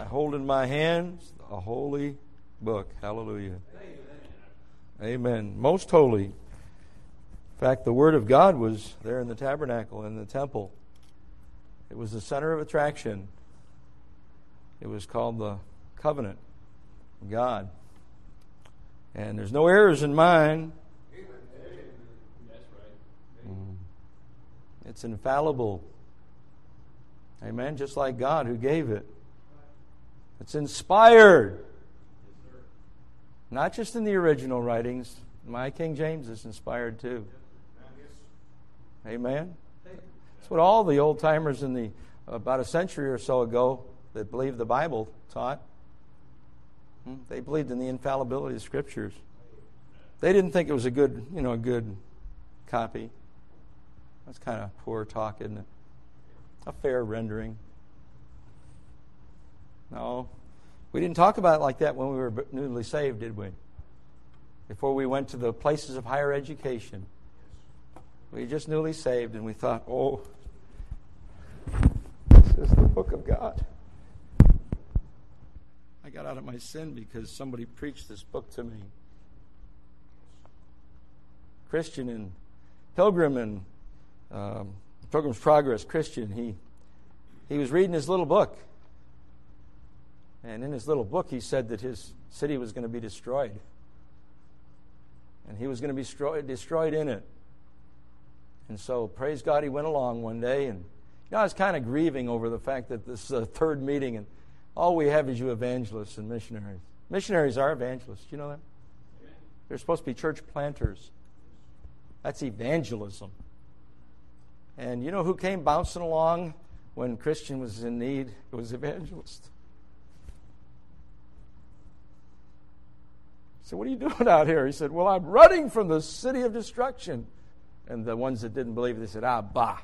I hold in my hands a holy book. Hallelujah. Amen. Amen. Most holy. In fact, the Word of God was there in the tabernacle, in the temple. It was the center of attraction. It was called the covenant of God. And there's no errors in mine. It's infallible. Amen. Just like God who gave it. It's inspired. Not just in the original writings. My King James is inspired too. Amen. That's what all the old timers in the about a century or so ago that believed the Bible taught. Hmm? They believed in the infallibility of scriptures. They didn't think it was a good, you know, a good copy. That's kind of poor talk, isn't it? A fair rendering. No. We didn't talk about it like that when we were newly saved, did we? Before we went to the places of higher education. We just newly saved and we thought, oh, this is the book of God. I got out of my sin because somebody preached this book to me. Christian and Pilgrim and um, Pilgrim's Progress Christian, he, he was reading his little book. And in his little book, he said that his city was going to be destroyed. And he was going to be destroyed, destroyed in it. And so, praise God, he went along one day. And you know, I was kind of grieving over the fact that this is uh, third meeting, and all we have is you evangelists and missionaries. Missionaries are evangelists. You know that? They're supposed to be church planters. That's evangelism. And you know who came bouncing along when Christian was in need? It was evangelist. So what are you doing out here? He said, Well, I'm running from the city of destruction. And the ones that didn't believe, they said, Ah, bah.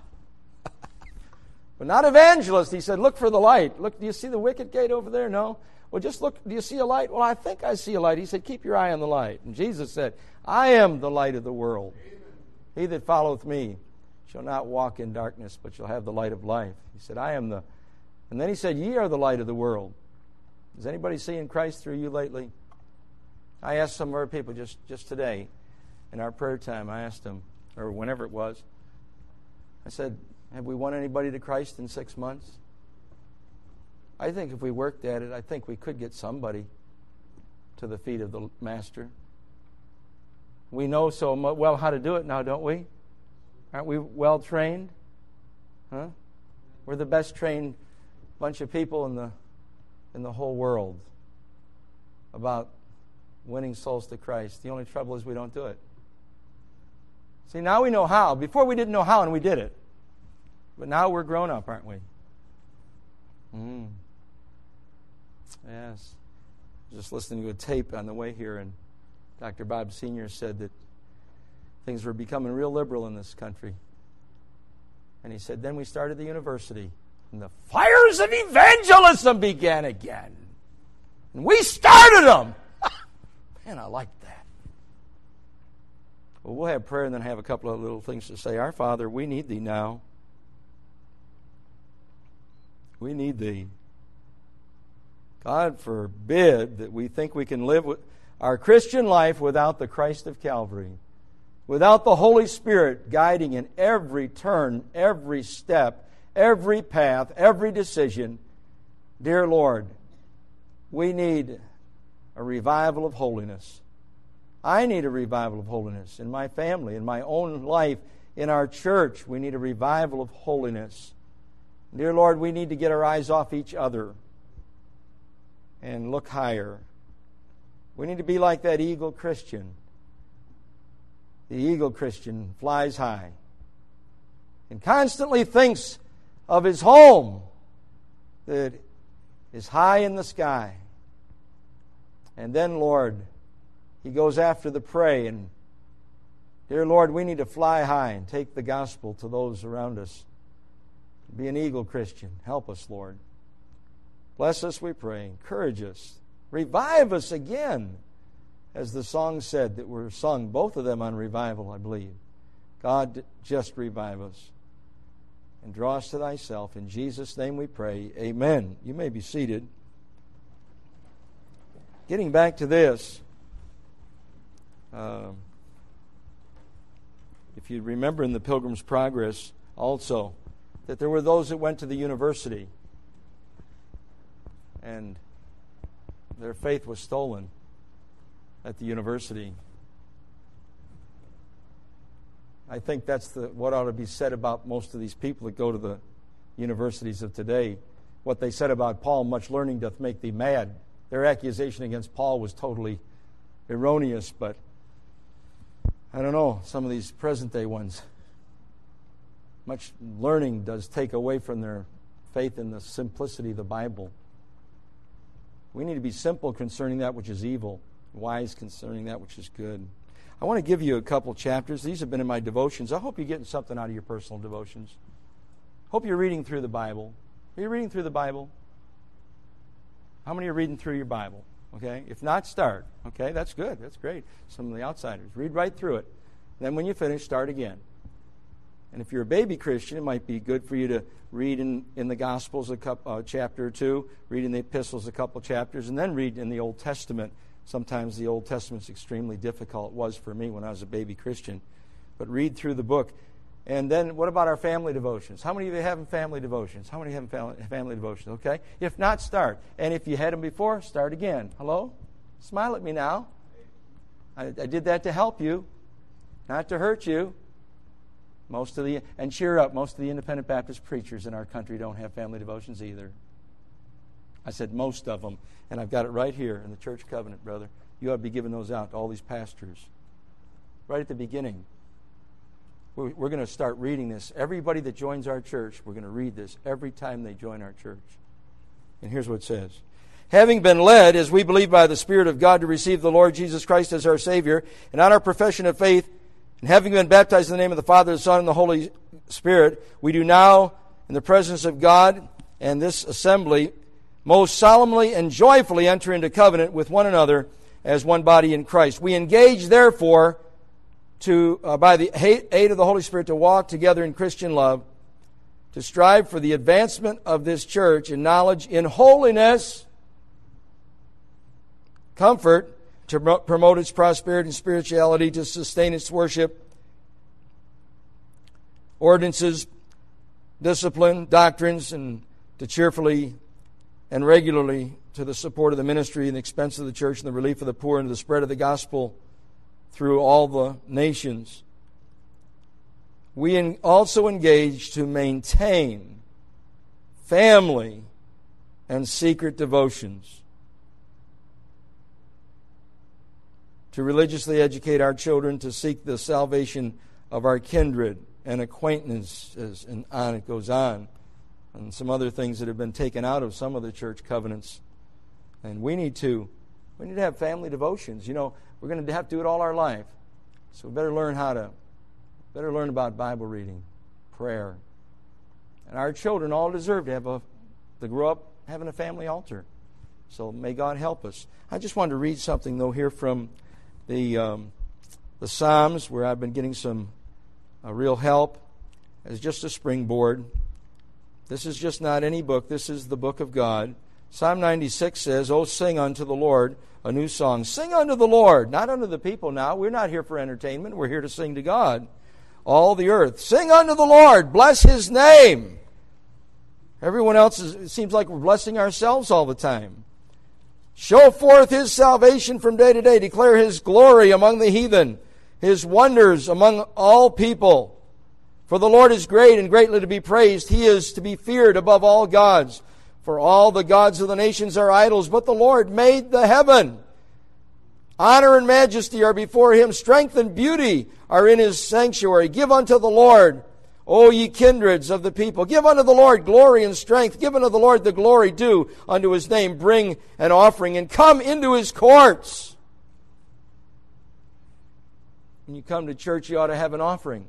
but not evangelist. He said, Look for the light. Look, do you see the wicket gate over there? No. Well, just look. Do you see a light? Well, I think I see a light. He said, Keep your eye on the light. And Jesus said, I am the light of the world. He that followeth me shall not walk in darkness, but shall have the light of life. He said, I am the. And then he said, Ye are the light of the world. Is anybody seeing Christ through you lately? I asked some of our people just, just today in our prayer time, I asked them, or whenever it was, I said, Have we won anybody to Christ in six months? I think if we worked at it, I think we could get somebody to the feet of the Master. We know so well how to do it now, don't we? Aren't we well trained? Huh? We're the best trained bunch of people in the in the whole world about winning souls to Christ. The only trouble is we don't do it. See, now we know how. Before we didn't know how and we did it. But now we're grown up, aren't we? Mm. Yes. Just listening to a tape on the way here and Dr. Bob Sr. said that things were becoming real liberal in this country. And he said, then we started the university, and the fires of evangelism began again. And we started them. Man, I like that. Well, we'll have prayer and then have a couple of little things to say. Our Father, we need Thee now. We need Thee. God forbid that we think we can live our Christian life without the Christ of Calvary, without the Holy Spirit guiding in every turn, every step, every path, every decision, dear Lord, we need a revival of holiness. I need a revival of holiness in my family, in my own life, in our church. We need a revival of holiness. Dear Lord, we need to get our eyes off each other and look higher. We need to be like that eagle Christian. The eagle Christian flies high and constantly thinks of his home that is high in the sky. And then, Lord, he goes after the prey. And, dear Lord, we need to fly high and take the gospel to those around us. Be an eagle Christian. Help us, Lord. Bless us, we pray. Encourage us. Revive us again, as the song said that were sung, both of them on revival, I believe. God, just revive us and draw us to thyself. In Jesus' name we pray. Amen. You may be seated. Getting back to this, uh, if you remember in the Pilgrim's Progress also, that there were those that went to the university and their faith was stolen at the university. I think that's the, what ought to be said about most of these people that go to the universities of today. What they said about Paul, much learning doth make thee mad. Their accusation against Paul was totally erroneous, but I don't know, some of these present day ones. Much learning does take away from their faith in the simplicity of the Bible. We need to be simple concerning that which is evil, wise concerning that which is good. I want to give you a couple chapters. These have been in my devotions. I hope you're getting something out of your personal devotions. Hope you're reading through the Bible. Are you reading through the Bible? How many are reading through your Bible? Okay? If not, start. Okay? That's good. That's great. Some of the outsiders. Read right through it. Then when you finish, start again. And if you're a baby Christian, it might be good for you to read in, in the Gospels a couple, uh, chapter or two, read in the epistles a couple chapters, and then read in the Old Testament. Sometimes the Old Testament's extremely difficult. It was for me when I was a baby Christian. But read through the book. And then what about our family devotions? How many of you have family devotions? How many have family, family devotions? Okay? If not, start. And if you had them before, start again. Hello? Smile at me now. I, I did that to help you, not to hurt you. Most of the and cheer up, most of the independent Baptist preachers in our country don't have family devotions either. I said most of them, and I've got it right here in the church covenant, brother. You ought to be giving those out to all these pastors. Right at the beginning. We're, going to start reading this. Everybody that joins our church, we're going to read this every time they join our church. And here's what it says Having been led, as we believe by the Spirit of God, to receive the Lord Jesus Christ as our Savior, and on our profession of faith, and having been baptized in the name of the Father, the Son, and the Holy Spirit, we do now, in the presence of God and this assembly, most solemnly and joyfully enter into covenant with one another as one body in Christ. We engage, therefore, to, uh, by the aid of the Holy Spirit, to walk together in Christian love, to strive for the advancement of this church in knowledge, in holiness, comfort, to promote its prosperity and spirituality, to sustain its worship, ordinances, discipline, doctrines, and to cheerfully and regularly to the support of the ministry and the expense of the church and the relief of the poor and the spread of the gospel through all the nations. We also engage to maintain family and secret devotions, to religiously educate our children to seek the salvation of our kindred and acquaintances, and on it goes on, and some other things that have been taken out of some of the church covenants. And we need to we need to have family devotions. You know, we're going to have to do it all our life. So we better learn how to, better learn about Bible reading, prayer. And our children all deserve to have a, to grow up having a family altar. So may God help us. I just wanted to read something, though, here from the, um, the Psalms, where I've been getting some uh, real help as just a springboard. This is just not any book, this is the book of God. Psalm 96 says, Oh, sing unto the Lord a new song. Sing unto the Lord, not unto the people now. We're not here for entertainment. We're here to sing to God. All the earth. Sing unto the Lord. Bless his name. Everyone else, is, it seems like we're blessing ourselves all the time. Show forth his salvation from day to day. Declare his glory among the heathen, his wonders among all people. For the Lord is great and greatly to be praised. He is to be feared above all gods. For all the gods of the nations are idols, but the Lord made the heaven. Honor and majesty are before him. Strength and beauty are in his sanctuary. Give unto the Lord, O ye kindreds of the people. Give unto the Lord glory and strength. Give unto the Lord the glory due unto his name. Bring an offering and come into his courts. When you come to church, you ought to have an offering.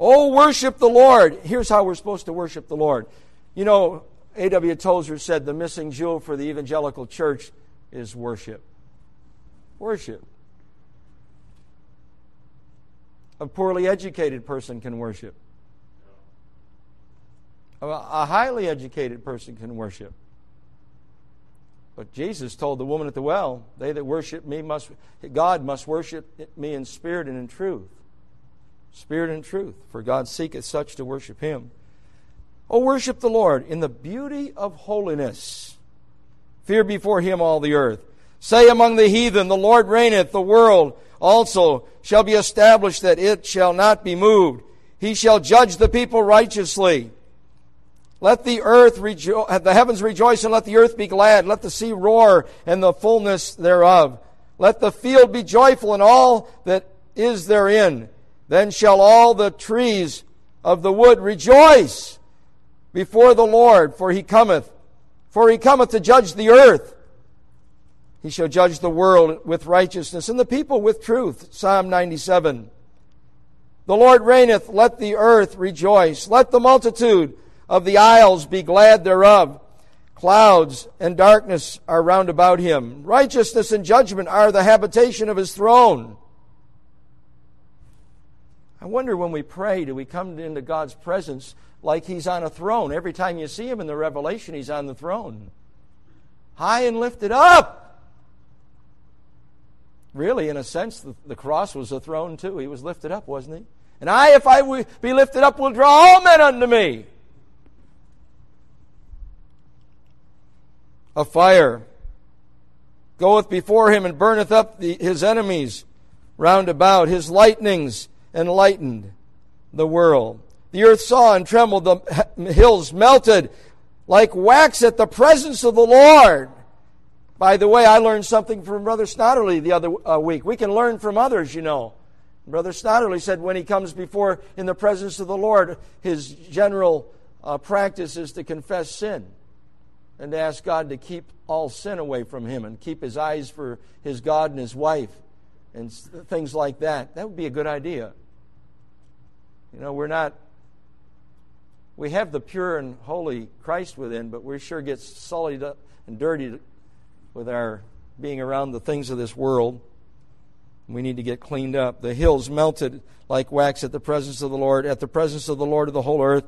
Oh, worship the Lord. Here's how we're supposed to worship the Lord. You know, A.W. Tozer said the missing jewel for the evangelical church is worship. Worship. A poorly educated person can worship. A highly educated person can worship. But Jesus told the woman at the well, They that worship me must, God must worship me in spirit and in truth. Spirit and truth, for God seeketh such to worship him. Oh, worship the Lord in the beauty of holiness. Fear before him all the earth. Say among the heathen, The Lord reigneth, the world also shall be established that it shall not be moved. He shall judge the people righteously. Let the earth rejo- the heavens rejoice and let the earth be glad. Let the sea roar and the fullness thereof. Let the field be joyful and all that is therein. Then shall all the trees of the wood rejoice before the Lord, for he cometh. For he cometh to judge the earth. He shall judge the world with righteousness and the people with truth. Psalm 97. The Lord reigneth, let the earth rejoice. Let the multitude of the isles be glad thereof. Clouds and darkness are round about him. Righteousness and judgment are the habitation of his throne. I wonder when we pray, do we come into God's presence like he's on a throne? Every time you see him in the Revelation, he's on the throne. High and lifted up really, in a sense, the, the, cross was a throne too. He was lifted up, wasn't he? And I, if I be lifted up, will draw all men unto me. A fire goeth before him and burneth up the, his enemies round about. His lightnings enlightened the world. The earth saw and trembled, the hills melted like wax at the presence of the Lord. By the way, I learned something from Brother Snodderly the other uh, week. We can learn from others, you know. Brother Snodderly said when he comes before in the presence of the Lord, his general uh, practice is to confess sin and to ask God to keep all sin away from him and keep his eyes for his God and his wife and things like that. That would be a good idea. You know, we're not, we have the pure and holy Christ within, but we sure get sullied up and dirty with our being around the things of this world. We need to get cleaned up. The hills melted like wax at the presence of the Lord, at the presence of the Lord of the whole earth.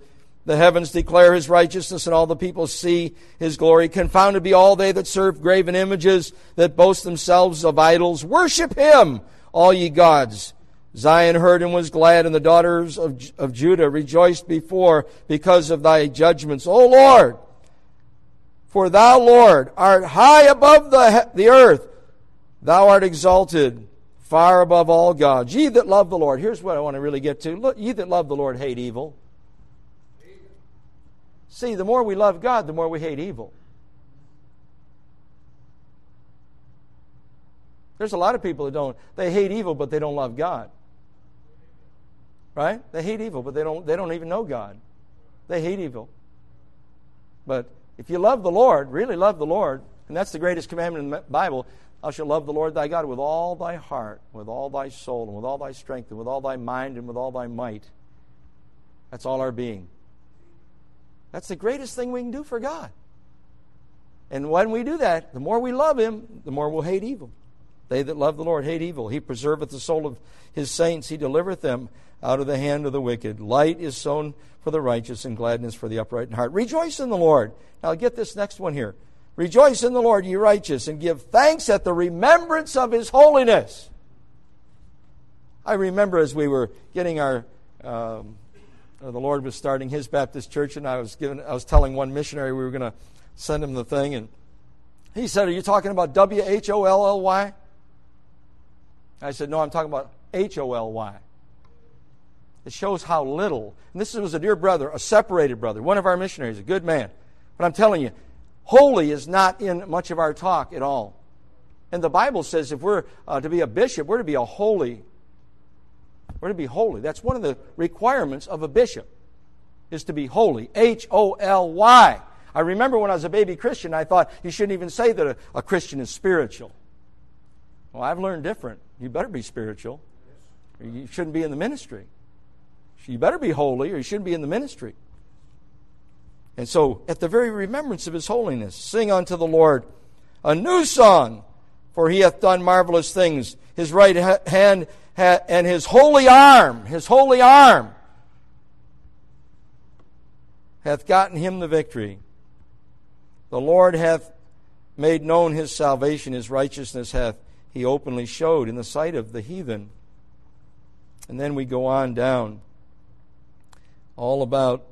The heavens declare his righteousness, and all the people see his glory. Confounded be all they that serve graven images, that boast themselves of idols. Worship him, all ye gods. Zion heard and was glad, and the daughters of, of Judah rejoiced before because of thy judgments. O Lord, for thou, Lord, art high above the, the earth. Thou art exalted far above all gods. Ye that love the Lord. Here's what I want to really get to. Look, ye that love the Lord hate evil. See, the more we love God, the more we hate evil. There's a lot of people that don't, they hate evil, but they don't love God. Right? They hate evil, but they don't, they don't even know God. They hate evil. But if you love the Lord, really love the Lord, and that's the greatest commandment in the Bible, thou shalt love the Lord thy God with all thy heart, with all thy soul, and with all thy strength, and with all thy mind, and with all thy might. That's all our being. That's the greatest thing we can do for God. And when we do that, the more we love Him, the more we'll hate evil. They that love the Lord hate evil. He preserveth the soul of His saints. He delivereth them out of the hand of the wicked. Light is sown for the righteous and gladness for the upright in heart. Rejoice in the Lord. Now get this next one here. Rejoice in the Lord, ye righteous, and give thanks at the remembrance of his holiness. I remember as we were getting our, um, uh, the Lord was starting his Baptist church, and I was giving, I was telling one missionary we were going to send him the thing, and he said, "Are you talking about W H O L L Y?" I said, "No, I'm talking about H O L Y." It shows how little. And this was a dear brother, a separated brother, one of our missionaries, a good man. But I'm telling you, holy is not in much of our talk at all. And the Bible says if we're uh, to be a bishop, we're to be a holy. We're to be holy. That's one of the requirements of a bishop, is to be holy. H O L Y. I remember when I was a baby Christian, I thought you shouldn't even say that a, a Christian is spiritual. Well, I've learned different. You better be spiritual. You shouldn't be in the ministry. You better be holy or you shouldn't be in the ministry. And so, at the very remembrance of his holiness, sing unto the Lord a new song, for he hath done marvelous things. His right hand and his holy arm, his holy arm, hath gotten him the victory. The Lord hath made known his salvation, his righteousness hath he openly showed in the sight of the heathen. And then we go on down all about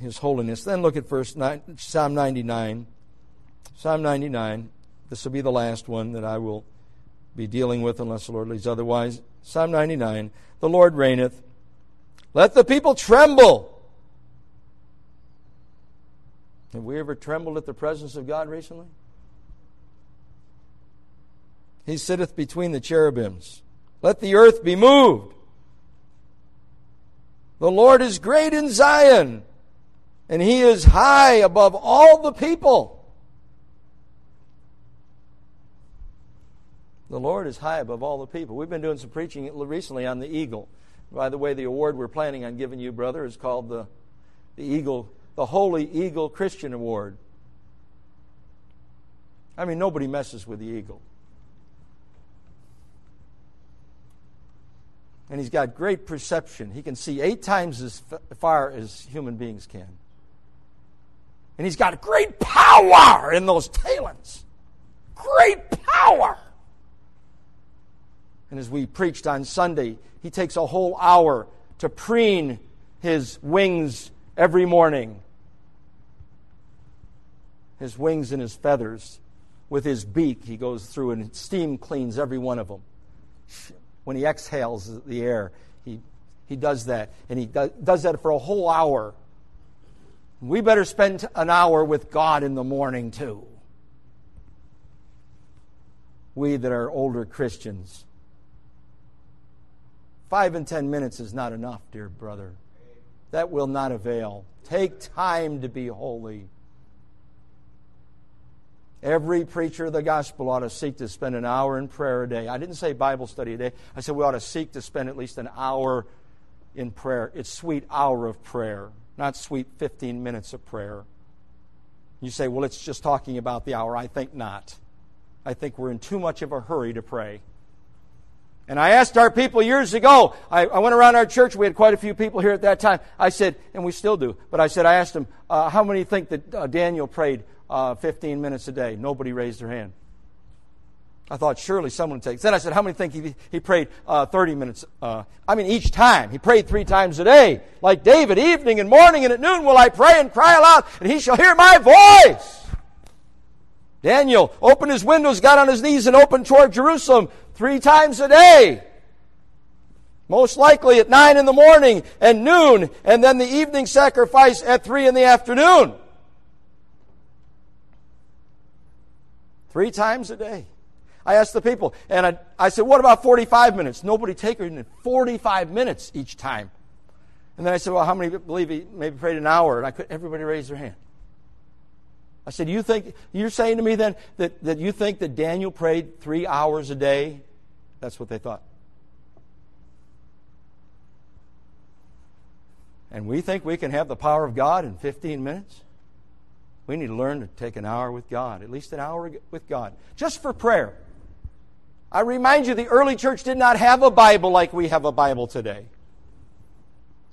his holiness. Then look at verse nine, Psalm 99. Psalm 99. This will be the last one that I will be dealing with unless the Lord leads otherwise. Psalm 99. The Lord reigneth. Let the people tremble. Have we ever trembled at the presence of God recently? He sitteth between the cherubims. Let the earth be moved. The Lord is great in Zion, and he is high above all the people. The Lord is high above all the people. We've been doing some preaching recently on the eagle. By the way, the award we're planning on giving you, brother, is called the, the Eagle, the Holy Eagle Christian Award. I mean, nobody messes with the eagle. And he's got great perception. He can see eight times as far as human beings can. And he's got great power in those talons. Great power. And as we preached on Sunday, he takes a whole hour to preen his wings every morning. His wings and his feathers. With his beak, he goes through and steam cleans every one of them. When he exhales the air, he, he does that. And he does, does that for a whole hour. We better spend an hour with God in the morning, too. We that are older Christians. Five and ten minutes is not enough, dear brother. That will not avail. Take time to be holy. Every preacher of the gospel ought to seek to spend an hour in prayer a day. I didn't say Bible study a day. I said we ought to seek to spend at least an hour in prayer. It's sweet hour of prayer, not sweet 15 minutes of prayer. You say, well, it's just talking about the hour. I think not. I think we're in too much of a hurry to pray. And I asked our people years ago, I, I, went around our church, we had quite a few people here at that time. I said, and we still do, but I said, I asked them, uh, how many think that uh, Daniel prayed uh, 15 minutes a day? Nobody raised their hand. I thought surely someone would take. Then I said, how many think he, he prayed uh, 30 minutes? Uh, I mean, each time. He prayed three times a day. Like David, evening and morning and at noon will I pray and cry aloud, and he shall hear my voice. Daniel opened his windows, got on his knees, and opened toward Jerusalem three times a day. Most likely at 9 in the morning and noon, and then the evening sacrifice at 3 in the afternoon. Three times a day. I asked the people, and I, I said, What about 45 minutes? Nobody taken 45 minutes each time. And then I said, Well, how many believe he maybe prayed an hour? And I could, everybody raised their hand. I said, You think, you're saying to me then that, that you think that Daniel prayed three hours a day? That's what they thought. And we think we can have the power of God in 15 minutes? We need to learn to take an hour with God, at least an hour with God, just for prayer. I remind you, the early church did not have a Bible like we have a Bible today.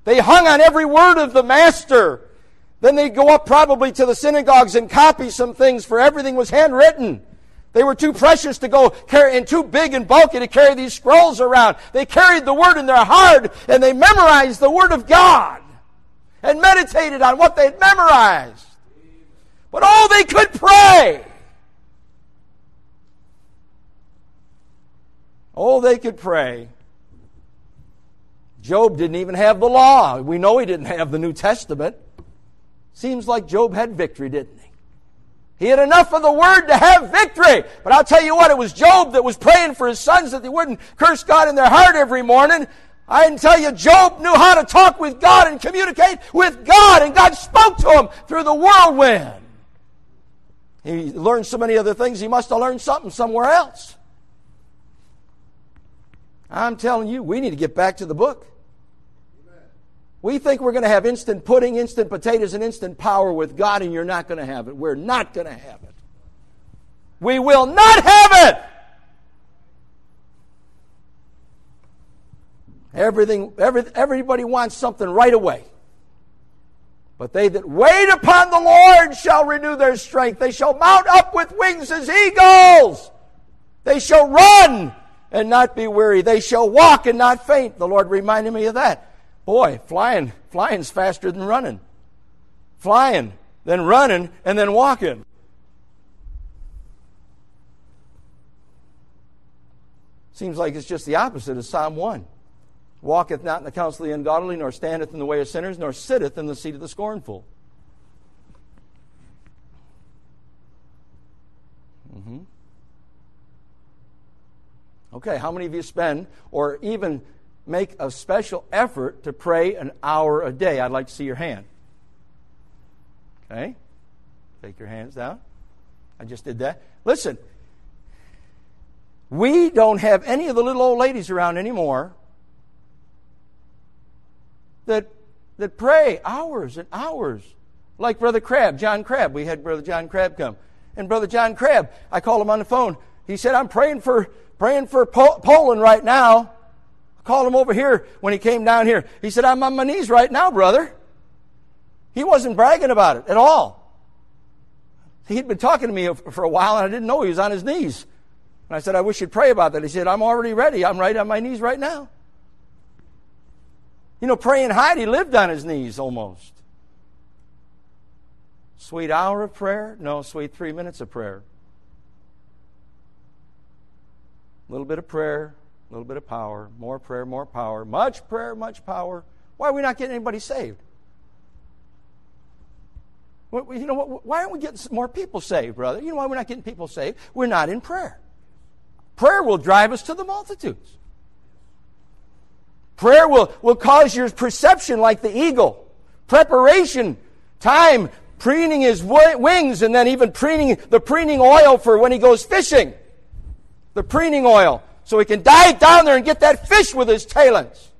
They hung on every word of the Master. Then they'd go up probably to the synagogues and copy some things, for everything was handwritten. They were too precious to go carry, and too big and bulky to carry these scrolls around. They carried the Word in their heart and they memorized the Word of God and meditated on what they'd memorized. But oh, they could pray. Oh, they could pray. Job didn't even have the law. We know he didn't have the New Testament. Seems like Job had victory, didn't he? He had enough of the word to have victory. But I'll tell you what, it was Job that was praying for his sons that they wouldn't curse God in their heart every morning. I can tell you, Job knew how to talk with God and communicate with God, and God spoke to him through the whirlwind. He learned so many other things, he must have learned something somewhere else. I'm telling you, we need to get back to the book. We think we're going to have instant pudding, instant potatoes, and instant power with God, and you're not going to have it. We're not going to have it. We will not have it. Everything, every, everybody wants something right away. But they that wait upon the Lord shall renew their strength. They shall mount up with wings as eagles. They shall run and not be weary. They shall walk and not faint. The Lord reminded me of that. Boy, flying, flying's faster than running. Flying, then running, and then walking. Seems like it's just the opposite of Psalm 1. Walketh not in the counsel of the ungodly, nor standeth in the way of sinners, nor sitteth in the seat of the scornful. Mm-hmm. Okay, how many of you spend or even make a special effort to pray an hour a day? I'd like to see your hand. Okay? Take your hands down. I just did that. Listen, we don't have any of the little old ladies around anymore that, that pray hours and hours. Like Brother Crabb, John Crabb. We had Brother John Crabb come. And Brother John Crabb, I called him on the phone. He said, I'm praying for, praying for po- Poland right now. I called him over here when he came down here. He said, I'm on my knees right now, brother. He wasn't bragging about it at all. He'd been talking to me for a while and I didn't know he was on his knees. And I said, I wish you'd pray about that. He said, I'm already ready. I'm right on my knees right now. You know, praying Hyde lived on his knees almost. Sweet hour of prayer? No, sweet three minutes of prayer. A little bit of prayer, a little bit of power, more prayer, more power, much prayer, much power. Why are we not getting anybody saved? You know, why aren't we getting more people saved, brother? You know why we're not getting people saved? We're not in prayer. Prayer will drive us to the multitudes. Prayer will, will cause your perception like the eagle. Preparation, time, preening his wings, and then even preening the preening oil for when he goes fishing. The preening oil. So he can dive down there and get that fish with his talons.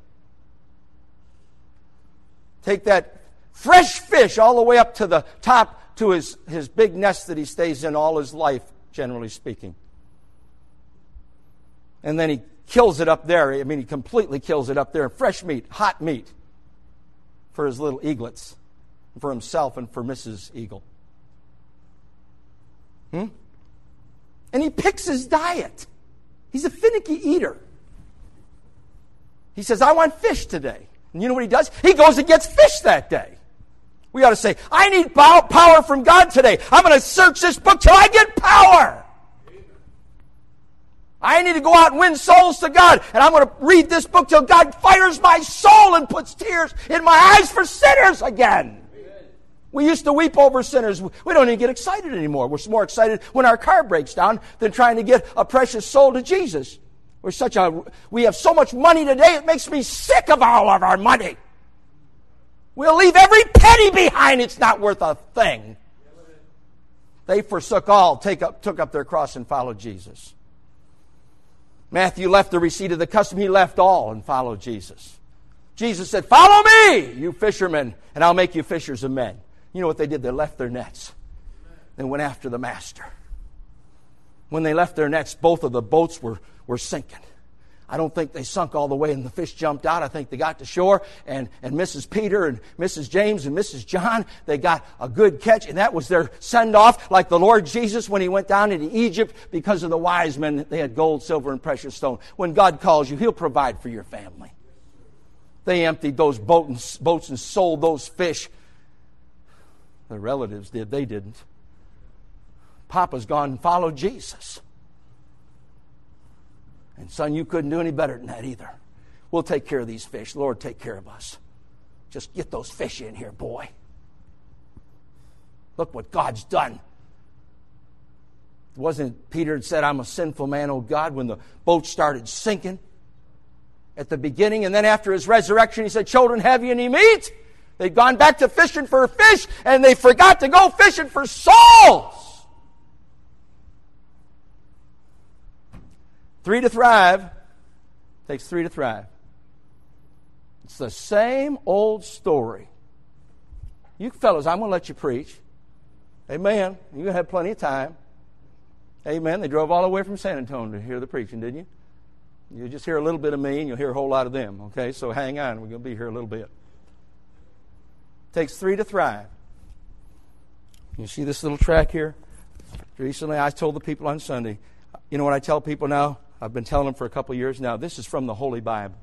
Take that fresh fish all the way up to the top to his, his big nest that he stays in all his life, generally speaking and then he kills it up there. I mean, he completely kills it up there. Fresh meat, hot meat for his little eaglets, for himself and for Mrs. Eagle. Hmm? And he picks his diet. He's a finicky eater. He says, I want fish today. And you know what he does? He goes and gets fish that day. We ought to say, I need power from God today. I'm going to search this book till I get power. I need to go out and win souls to God. And I'm going to read this book till God fires my soul and puts tears in my eyes for sinners again. We used to weep over sinners. We don't even get excited anymore. We're more excited when our car breaks down than trying to get a precious soul to Jesus. We're such a, we have so much money today, it makes me sick of all of our money. We'll leave every penny behind. It's not worth a thing. They forsook all, take up, took up their cross and followed Jesus. Matthew left the receipt of the custom. He left all and followed Jesus. Jesus said, Follow me, you fishermen, and I'll make you fishers of men. You know what they did? They left their nets. They went after the master. When they left their nets, both of the boats were, were sinking. I don't think they sunk all the way and the fish jumped out. I think they got to shore and, and Mrs. Peter and Mrs. James and Mrs. John, they got a good catch and that was their send off like the Lord Jesus when he went down into Egypt because of the wise men. They had gold, silver, and precious stone. When God calls you, he'll provide for your family. They emptied those boats and sold those fish. Their relatives did. They didn't. Papa's gone and followed Jesus. And son, you couldn't do any better than that either. We'll take care of these fish. Lord, take care of us. Just get those fish in here, boy. Look what God's done. Wasn't Peter said, I'm a sinful man, oh God, when the boat started sinking at the beginning, and then after his resurrection, he said, Children, have you any meat? They'd gone back to fishing for fish, and they forgot to go fishing for souls. Three to thrive takes three to thrive. It's the same old story. You fellows, I'm going to let you preach. Amen. You're going to have plenty of time. Amen. They drove all the way from San Antonio to hear the preaching, didn't you? You just hear a little bit of me and you'll hear a whole lot of them. Okay, so hang on. We're going to be here a little bit. It Takes three to thrive. You see this little track here? Recently, I told the people on Sunday, you know what I tell people now? I've been telling them for a couple years now. This is from the Holy Bible.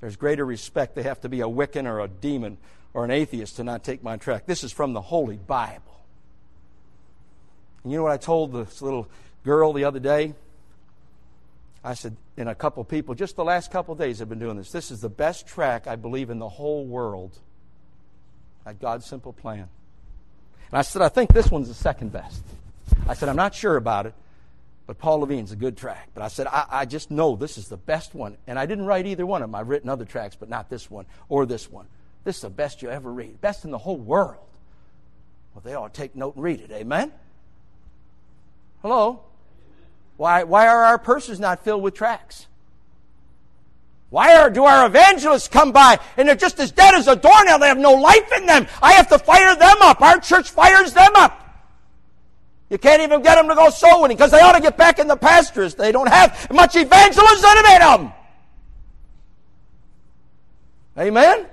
There's greater respect. They have to be a Wiccan or a demon or an atheist to not take my track. This is from the Holy Bible. And you know what I told this little girl the other day? I said, and a couple people, just the last couple days have been doing this. This is the best track, I believe, in the whole world at God's simple plan. And I said, I think this one's the second best. I said, I'm not sure about it, but Paul Levine's a good track. But I said, I, I just know this is the best one. And I didn't write either one of them. I've written other tracks, but not this one or this one. This is the best you ever read, best in the whole world. Well, they ought to take note and read it. Amen? Hello? Why, why are our purses not filled with tracts? Why are, do our evangelists come by and they're just as dead as a doornail? They have no life in them. I have to fire them up. Our church fires them up. You can't even get them to go soul winning because they ought to get back in the pastures. They don't have much evangelism in them. Amen?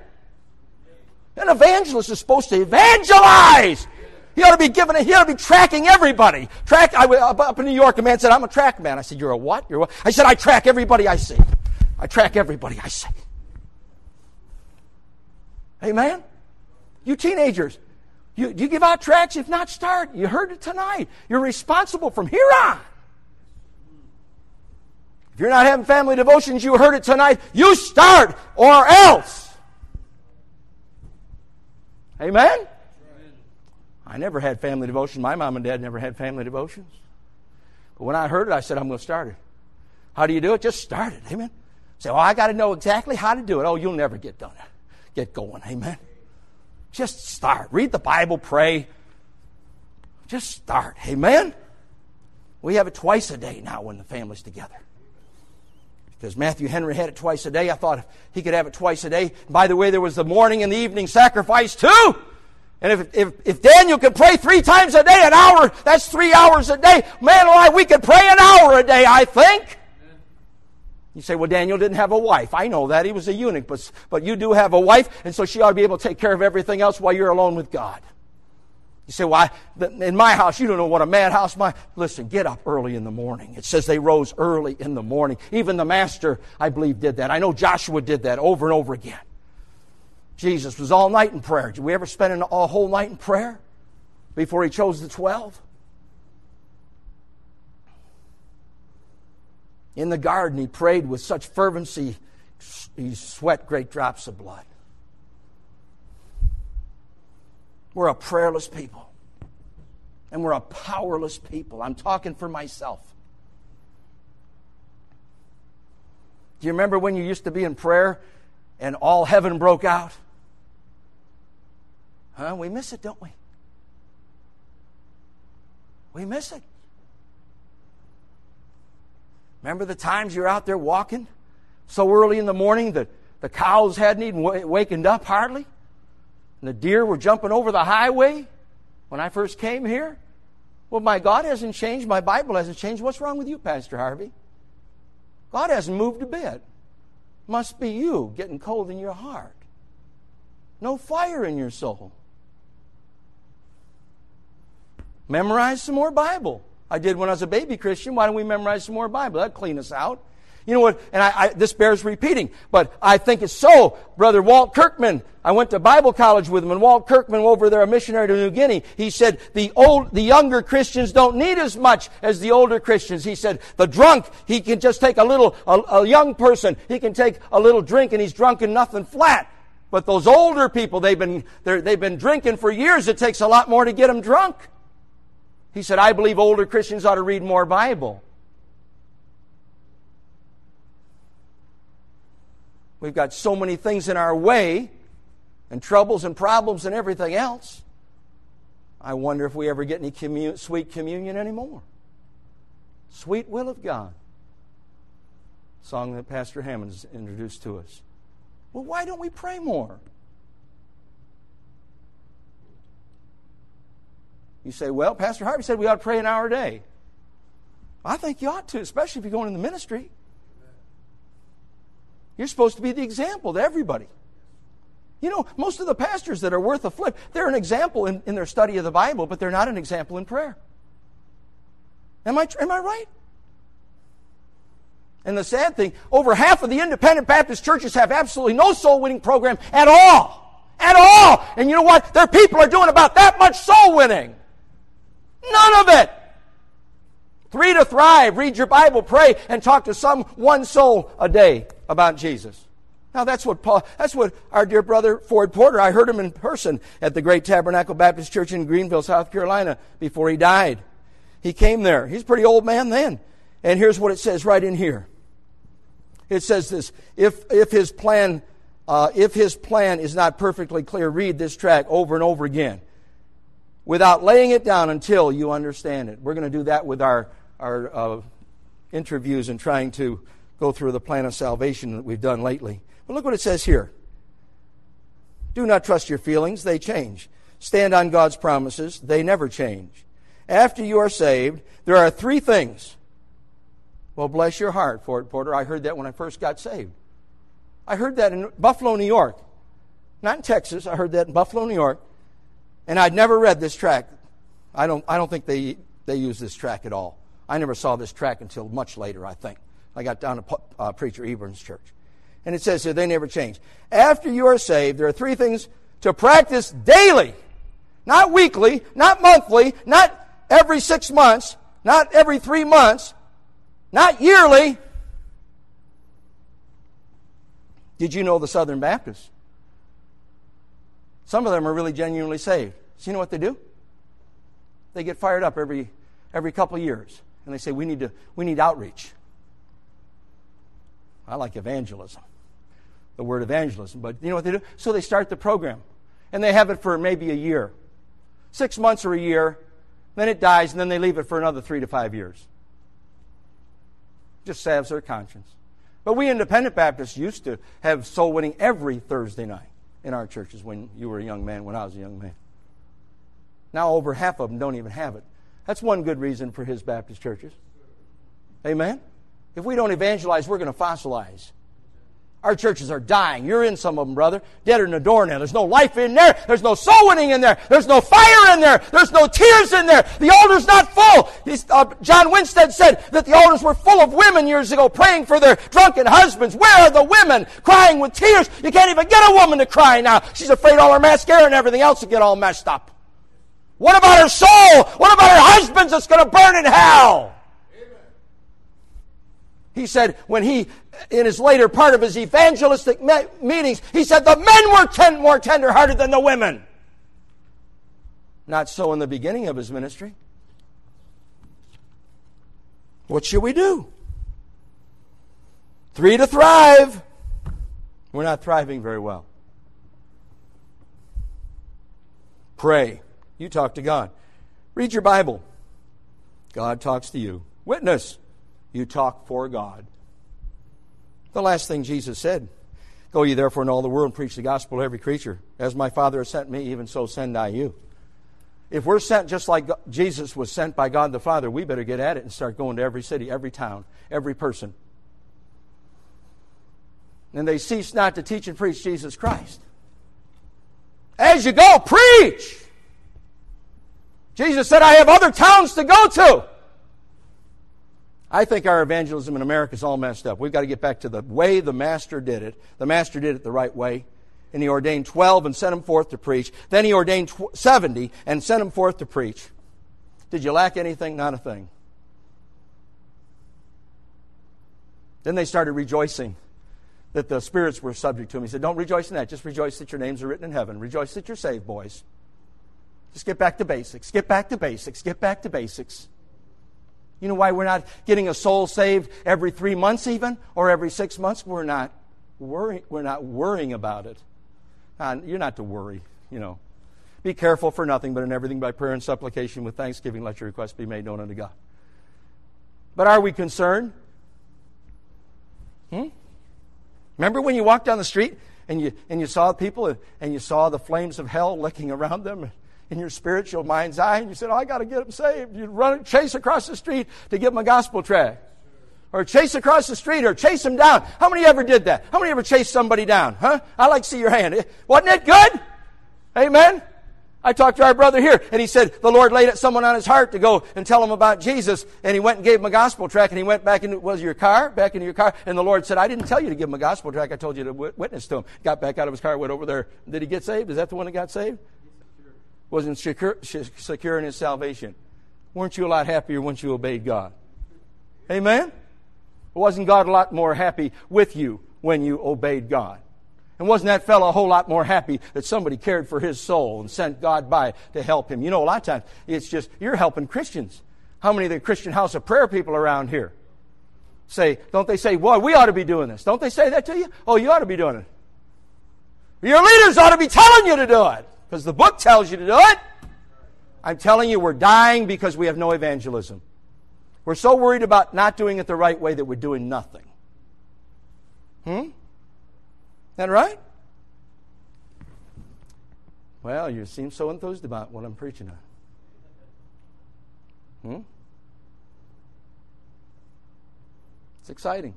An evangelist is supposed to evangelize. He ought to be giving it. He ought to be tracking everybody. Track. I up in New York. A man said, "I'm a track man." I said, "You're a what? You're what?" I said, "I track everybody I see. I track everybody I see." Amen. You teenagers, you, do you give out tracts? If not, start. You heard it tonight. You're responsible from here on. If you're not having family devotions, you heard it tonight. You start or else. Amen? I never had family devotion. My mom and dad never had family devotions. But when I heard it, I said, I'm going to start it. How do you do it? Just start it. Amen. Say, oh, I got to know exactly how to do it. Oh, you'll never get done. Get going. Amen. Just start. Read the Bible, pray. Just start. Amen. We have it twice a day now when the family's together. Because Matthew Henry had it twice a day. I thought he could have it twice a day. By the way, there was the morning and the evening sacrifice too. And if, if, if Daniel can pray three times a day, an hour, that's three hours a day. Man alive, we could pray an hour a day, I think. You say, well, Daniel didn't have a wife. I know that. He was a eunuch, but, but you do have a wife, and so she ought to be able to take care of everything else while you're alone with God. You say, well, in my house, you don't know what a madhouse my. Listen, get up early in the morning. It says they rose early in the morning. Even the master, I believe, did that. I know Joshua did that over and over again. Jesus was all night in prayer. Did we ever spend a whole night in prayer before he chose the twelve? In the garden, he prayed with such fervency, he sweat great drops of blood. We're a prayerless people. And we're a powerless people. I'm talking for myself. Do you remember when you used to be in prayer and all heaven broke out? Huh? We miss it, don't we? We miss it. Remember the times you're out there walking so early in the morning that the cows hadn't even wakened up hardly? And the deer were jumping over the highway when I first came here? Well, my God hasn't changed. My Bible hasn't changed. What's wrong with you, Pastor Harvey? God hasn't moved a bit. Must be you getting cold in your heart. No fire in your soul. Memorize some more Bible. I did when I was a baby Christian. Why don't we memorize some more Bible? That'd clean us out. You know what? And I, I, this bears repeating, but I think it's so. Brother Walt Kirkman, I went to Bible college with him, and Walt Kirkman, over there, a missionary to New Guinea, he said the old, the younger Christians don't need as much as the older Christians. He said the drunk, he can just take a little, a, a young person, he can take a little drink, and he's drunk and nothing flat. But those older people, they've been, they've been drinking for years. It takes a lot more to get them drunk. He said, I believe older Christians ought to read more Bible. We've got so many things in our way, and troubles and problems and everything else. I wonder if we ever get any commun- sweet communion anymore. Sweet will of God. Song that Pastor Hammond introduced to us. Well, why don't we pray more? You say, well, Pastor Harvey said we ought to pray an hour a day. I think you ought to, especially if you're going in the ministry. You're supposed to be the example to everybody. You know, most of the pastors that are worth a flip, they're an example in, in their study of the Bible, but they're not an example in prayer. Am I, am I right? And the sad thing, over half of the independent Baptist churches have absolutely no soul winning program at all. At all. And you know what? Their people are doing about that much soul winning. None of it. Three to thrive, read your Bible, pray, and talk to some one soul a day about Jesus. Now that's what Paul, that's what our dear brother Ford Porter, I heard him in person at the Great Tabernacle Baptist Church in Greenville, South Carolina, before he died. He came there. He's a pretty old man then. And here's what it says right in here. It says this, if, if his plan, uh, if his plan is not perfectly clear, read this track over and over again without laying it down until you understand it. We're going to do that with our, our uh, interviews and trying to go through the plan of salvation that we've done lately. But look what it says here. Do not trust your feelings, they change. Stand on God's promises, they never change. After you are saved, there are three things. Well, bless your heart, Ford Porter. I heard that when I first got saved. I heard that in Buffalo, New York. Not in Texas. I heard that in Buffalo, New York. And I'd never read this track. I don't, I don't think they, they use this track at all. I never saw this track until much later, I think. I got down to uh, Preacher Eburn's church. And it says here, they never change. After you are saved, there are three things to practice daily. Not weekly, not monthly, not every six months, not every three months, not yearly. Did you know the Southern Baptists? Some of them are really genuinely saved. So you know what they do? They get fired up every, every couple years. And they say, we need, to, we need outreach. I like evangelism the word evangelism. But you know what they do? So they start the program. And they have it for maybe a year. Six months or a year. Then it dies, and then they leave it for another three to five years. Just salves their conscience. But we independent Baptists used to have soul winning every Thursday night in our churches when you were a young man, when I was a young man. Now over half of them don't even have it. That's one good reason for his Baptist churches. Amen? If we don't evangelize, we're going to fossilize. Our churches are dying. You're in some of them, brother. Dead in the door now. There's no life in there. There's no soul winning in there. There's no fire in there. There's no tears in there. The altar's not full. Uh, John Winstead said that the altars were full of women years ago praying for their drunken husbands. Where are the women crying with tears? You can't even get a woman to cry now. She's afraid all her mascara and everything else will get all messed up. What about her soul? What about her husbands that's going to burn in hell? He said when he, in his later part of his evangelistic me- meetings, he said the men were ten, more tenderhearted than the women. Not so in the beginning of his ministry. What should we do? Three to thrive. We're not thriving very well. Pray. You talk to God. Read your Bible. God talks to you. Witness you talk for God. The last thing Jesus said Go ye therefore in all the world and preach the gospel to every creature. As my Father has sent me, even so send I you. If we're sent just like Jesus was sent by God the Father, we better get at it and start going to every city, every town, every person. And they cease not to teach and preach Jesus Christ. As you go, preach! Jesus said, I have other towns to go to. I think our evangelism in America is all messed up. We've got to get back to the way the Master did it. The Master did it the right way. And he ordained 12 and sent them forth to preach. Then he ordained 70 and sent them forth to preach. Did you lack anything? Not a thing. Then they started rejoicing that the spirits were subject to him. He said, Don't rejoice in that. Just rejoice that your names are written in heaven. Rejoice that you're saved, boys. Just get back to basics. Get back to basics. Get back to basics. You know why we're not getting a soul saved every three months, even, or every six months? We're not worrying, we're not worrying about it. Uh, you're not to worry, you know. Be careful for nothing, but in everything by prayer and supplication with thanksgiving, let your requests be made known unto God. But are we concerned? Hmm? Remember when you walked down the street and you, and you saw people and you saw the flames of hell licking around them? In your spiritual mind's eye and you said, oh, I got to get them saved. You'd run, chase across the street to give them a gospel tract. or chase across the street or chase them down. How many ever did that? How many ever chased somebody down? Huh? I like to see your hand. Wasn't it good? Amen? I talked to our brother here, and he said the Lord laid it someone on his heart to go and tell him about Jesus, and he went and gave him a gospel track, and he went back into was your car, back into your car, and the Lord said, "I didn't tell you to give him a gospel track. I told you to witness to him." Got back out of his car, went over there. Did he get saved? Is that the one that got saved? Wasn't secure, secure in his salvation. Weren't you a lot happier once you obeyed God? Amen. Wasn't God a lot more happy with you when you obeyed God? And wasn't that fellow a whole lot more happy that somebody cared for his soul and sent God by to help him? You know, a lot of times it's just you're helping Christians. How many of the Christian House of Prayer people around here say, don't they say, well, we ought to be doing this? Don't they say that to you? Oh, you ought to be doing it. Your leaders ought to be telling you to do it because the book tells you to do it. I'm telling you, we're dying because we have no evangelism. We're so worried about not doing it the right way that we're doing nothing. Hmm? That right? Well, you seem so enthused about what I'm preaching on. Hmm? It's exciting.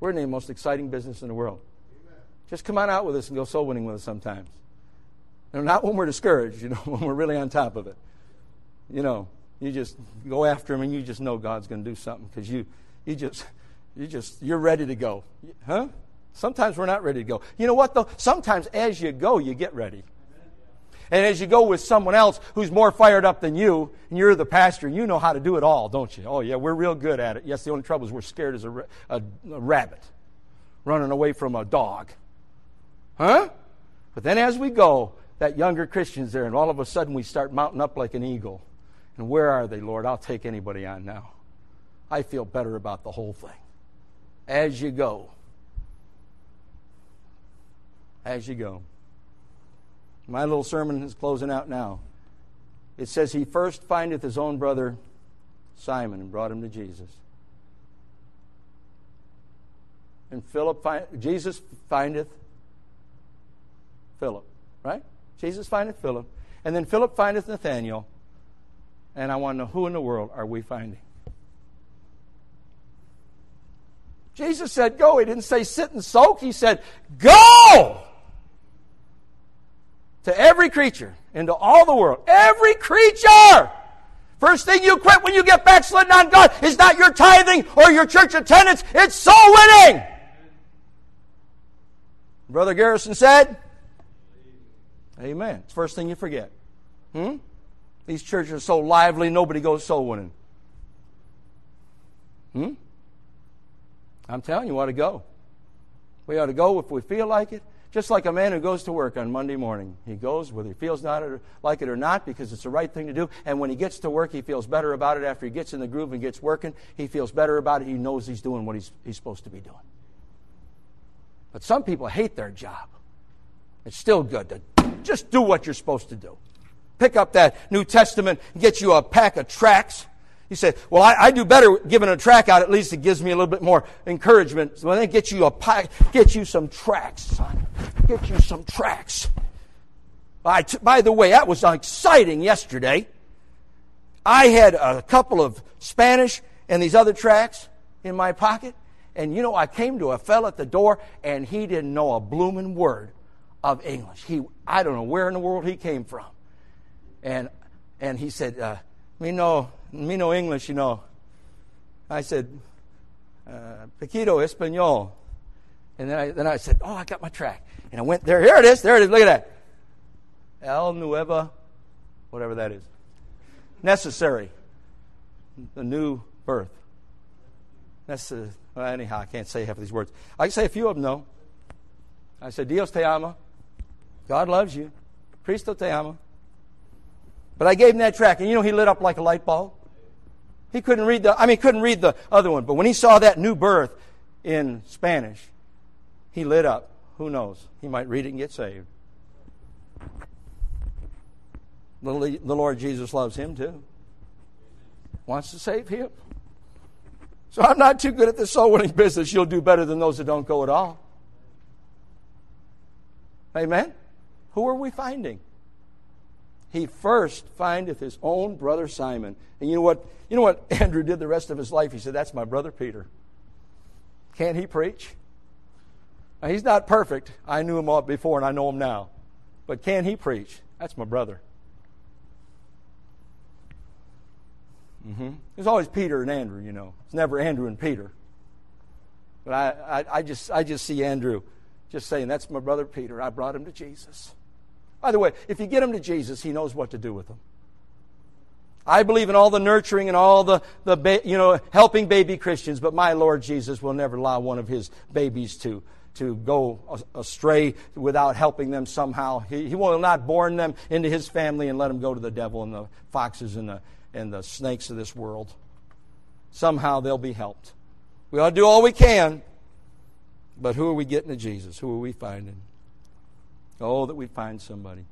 We're in the most exciting business in the world. Amen. Just come on out with us and go soul winning with us sometimes. Not when we're discouraged, you know, when we're really on top of it. You know, you just go after him and you just know God's going to do something because you, you just, you just, you're ready to go. Huh? Sometimes we're not ready to go. You know what though? Sometimes as you go, you get ready. And as you go with someone else who's more fired up than you, and you're the pastor, you know how to do it all, don't you? Oh, yeah, we're real good at it. Yes, the only trouble is we're scared as a, a, a rabbit running away from a dog. Huh? But then as we go, that younger Christian's there, and all of a sudden we start mounting up like an eagle. And where are they, Lord? I'll take anybody on now. I feel better about the whole thing. As you go. As you go. My little sermon is closing out now. It says, He first findeth his own brother Simon and brought him to Jesus. And Philip, find, Jesus findeth Philip, right? Jesus findeth Philip. And then Philip findeth Nathanael. And I want to know who in the world are we finding? Jesus said, Go. He didn't say sit and soak. He said, Go to every creature, into all the world. Every creature! First thing you quit when you get backslidden on God is not your tithing or your church attendance, it's soul winning! Brother Garrison said, Amen. It's first thing you forget. Hmm? These churches are so lively, nobody goes soul winning. Hmm? I'm telling you, we ought to go. We ought to go if we feel like it. Just like a man who goes to work on Monday morning. He goes whether he feels not like it or not because it's the right thing to do. And when he gets to work, he feels better about it. After he gets in the groove and gets working, he feels better about it. He knows he's doing what he's, he's supposed to be doing. But some people hate their job. It's still good to just do what you're supposed to do pick up that New Testament get you a pack of tracts. You say, well, I, I, do better giving a track out. At least it gives me a little bit more encouragement. So then get you a pack, get you some tracks, son. Get you some tracks. By, by the way, that was exciting yesterday. I had a couple of Spanish and these other tracks in my pocket. And you know, I came to a fellow at the door and he didn't know a blooming word of English. He, I don't know where in the world he came from. And, and he said, uh, me no, me no English, you know. I said, uh, Pequito Espanol. And then I, then I said, oh, I got my track. And I went there. Here it is. There it is. Look at that. El Nueva, whatever that is. Necessary. The new birth. That's, well, anyhow, I can't say half of these words. I can say a few of them, though. I said, Dios te ama. God loves you. Cristo te ama. But I gave him that track, and you know he lit up like a light bulb. He couldn't read the, I mean, couldn't read the other one, but when he saw that new birth in Spanish, he lit up. Who knows? He might read it and get saved. The, Lord Jesus loves him too. Wants to save him. So I'm not too good at the soul winning business. You'll do better than those that don't go at all. Amen? Who are we finding? he first findeth his own brother Simon. And you know what? You know what Andrew did the rest of his life? He said, That's my brother Peter. Can't he preach? Now, he's not perfect. I knew him before and I know him now. But can he preach? That's my brother. Mm-hmm. There's always Peter and Andrew, you know. It's never Andrew and Peter. But I, I, I, just, I just see Andrew just saying, That's my brother Peter. I brought him to Jesus. By the way, if you get them to Jesus, he knows what to do with them. I believe in all the nurturing and all the, the ba- you know, helping baby Christians, but my Lord Jesus will never allow one of his babies to, to go astray without helping them somehow. He, he will not born them into his family and let them go to the devil and the foxes and the, and the snakes of this world. Somehow they'll be helped. We ought to do all we can, but who are we getting to Jesus? Who are we finding? Oh, that we find somebody.